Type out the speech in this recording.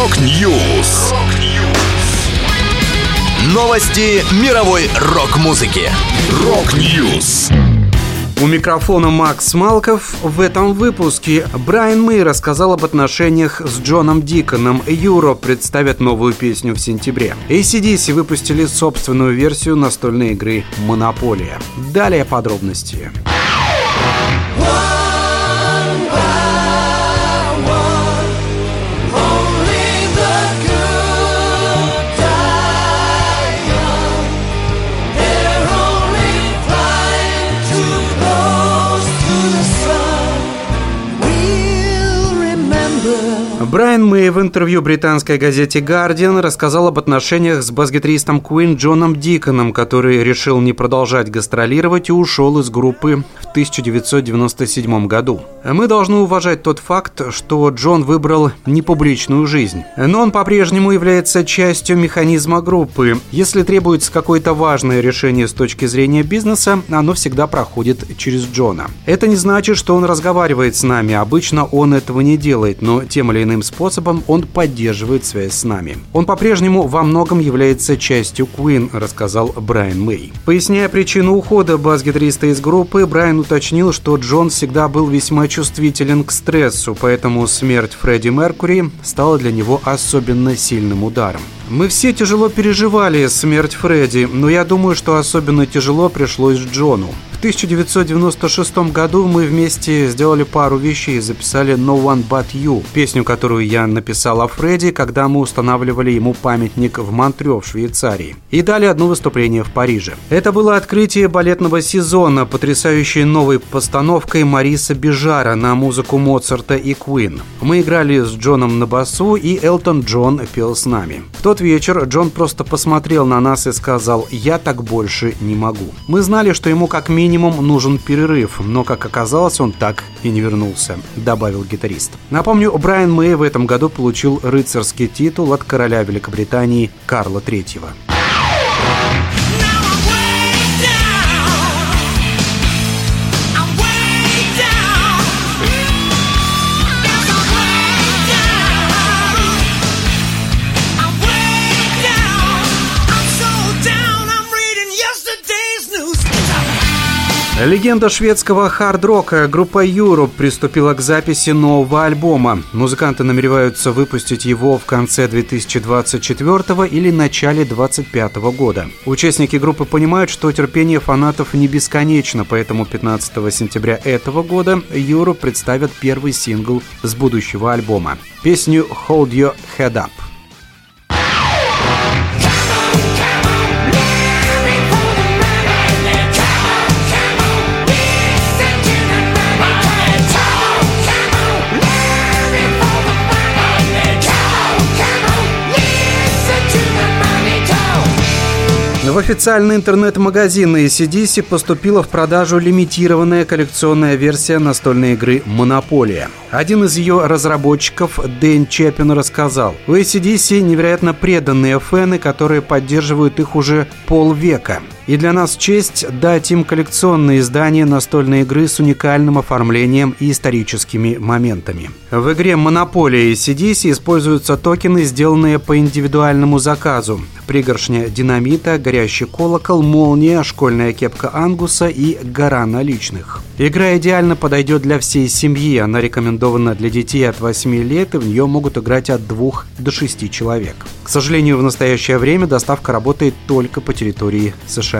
Rock News. Новости мировой рок-музыки. Rock News. У микрофона Макс Малков. В этом выпуске Брайан Мэй рассказал об отношениях с Джоном Диконом. Юро представят новую песню в сентябре. AC/DC выпустили собственную версию настольной игры «Монополия». Далее подробности. Брайан Мэй в интервью британской газете Guardian рассказал об отношениях с басгитаристом Queen Джоном Диконом, который решил не продолжать гастролировать и ушел из группы в 1997 году. Мы должны уважать тот факт, что Джон выбрал непубличную жизнь. Но он по-прежнему является частью механизма группы. Если требуется какое-то важное решение с точки зрения бизнеса, оно всегда проходит через Джона. Это не значит, что он разговаривает с нами. Обычно он этого не делает, но тем или иным способом он поддерживает связь с нами. Он по-прежнему во многом является частью Queen, рассказал Брайан Мэй. Поясняя причину ухода бас-гитариста из группы, Брайан уточнил, что Джон всегда был весьма чувствителен к стрессу, поэтому смерть Фредди Меркури стала для него особенно сильным ударом. Мы все тяжело переживали смерть Фредди, но я думаю, что особенно тяжело пришлось Джону. В 1996 году мы вместе сделали пару вещей и записали «No One But You», песню, которую я написал о Фредди, когда мы устанавливали ему памятник в Монтрео в Швейцарии. И дали одно выступление в Париже. Это было открытие балетного сезона, потрясающей новой постановкой Мариса Бижара на музыку Моцарта и Куин. Мы играли с Джоном на басу, и Элтон Джон пел с нами. В тот вечер Джон просто посмотрел на нас и сказал «Я так больше не могу». Мы знали, что ему как минимум нужен перерыв, но, как оказалось, он так и не вернулся, добавил гитарист. Напомню, Брайан Мэй в этом году получил рыцарский титул от короля Великобритании Карла III. Легенда шведского хард-рока группа Europe приступила к записи нового альбома. Музыканты намереваются выпустить его в конце 2024 или начале 2025 года. Участники группы понимают, что терпение фанатов не бесконечно, поэтому 15 сентября этого года Europe представят первый сингл с будущего альбома. Песню «Hold Your Head Up». В официальный интернет-магазин ACDC поступила в продажу лимитированная коллекционная версия настольной игры «Монополия». Один из ее разработчиков, Дэн Чеппин, рассказал, у ACDC невероятно преданные фэны, которые поддерживают их уже полвека. И для нас честь дать им коллекционное издание настольной игры с уникальным оформлением и историческими моментами. В игре «Монополия» и CDC используются токены, сделанные по индивидуальному заказу. Пригоршня динамита, горящий колокол, молния, школьная кепка Ангуса и гора наличных. Игра идеально подойдет для всей семьи. Она рекомендована для детей от 8 лет, и в нее могут играть от 2 до 6 человек. К сожалению, в настоящее время доставка работает только по территории США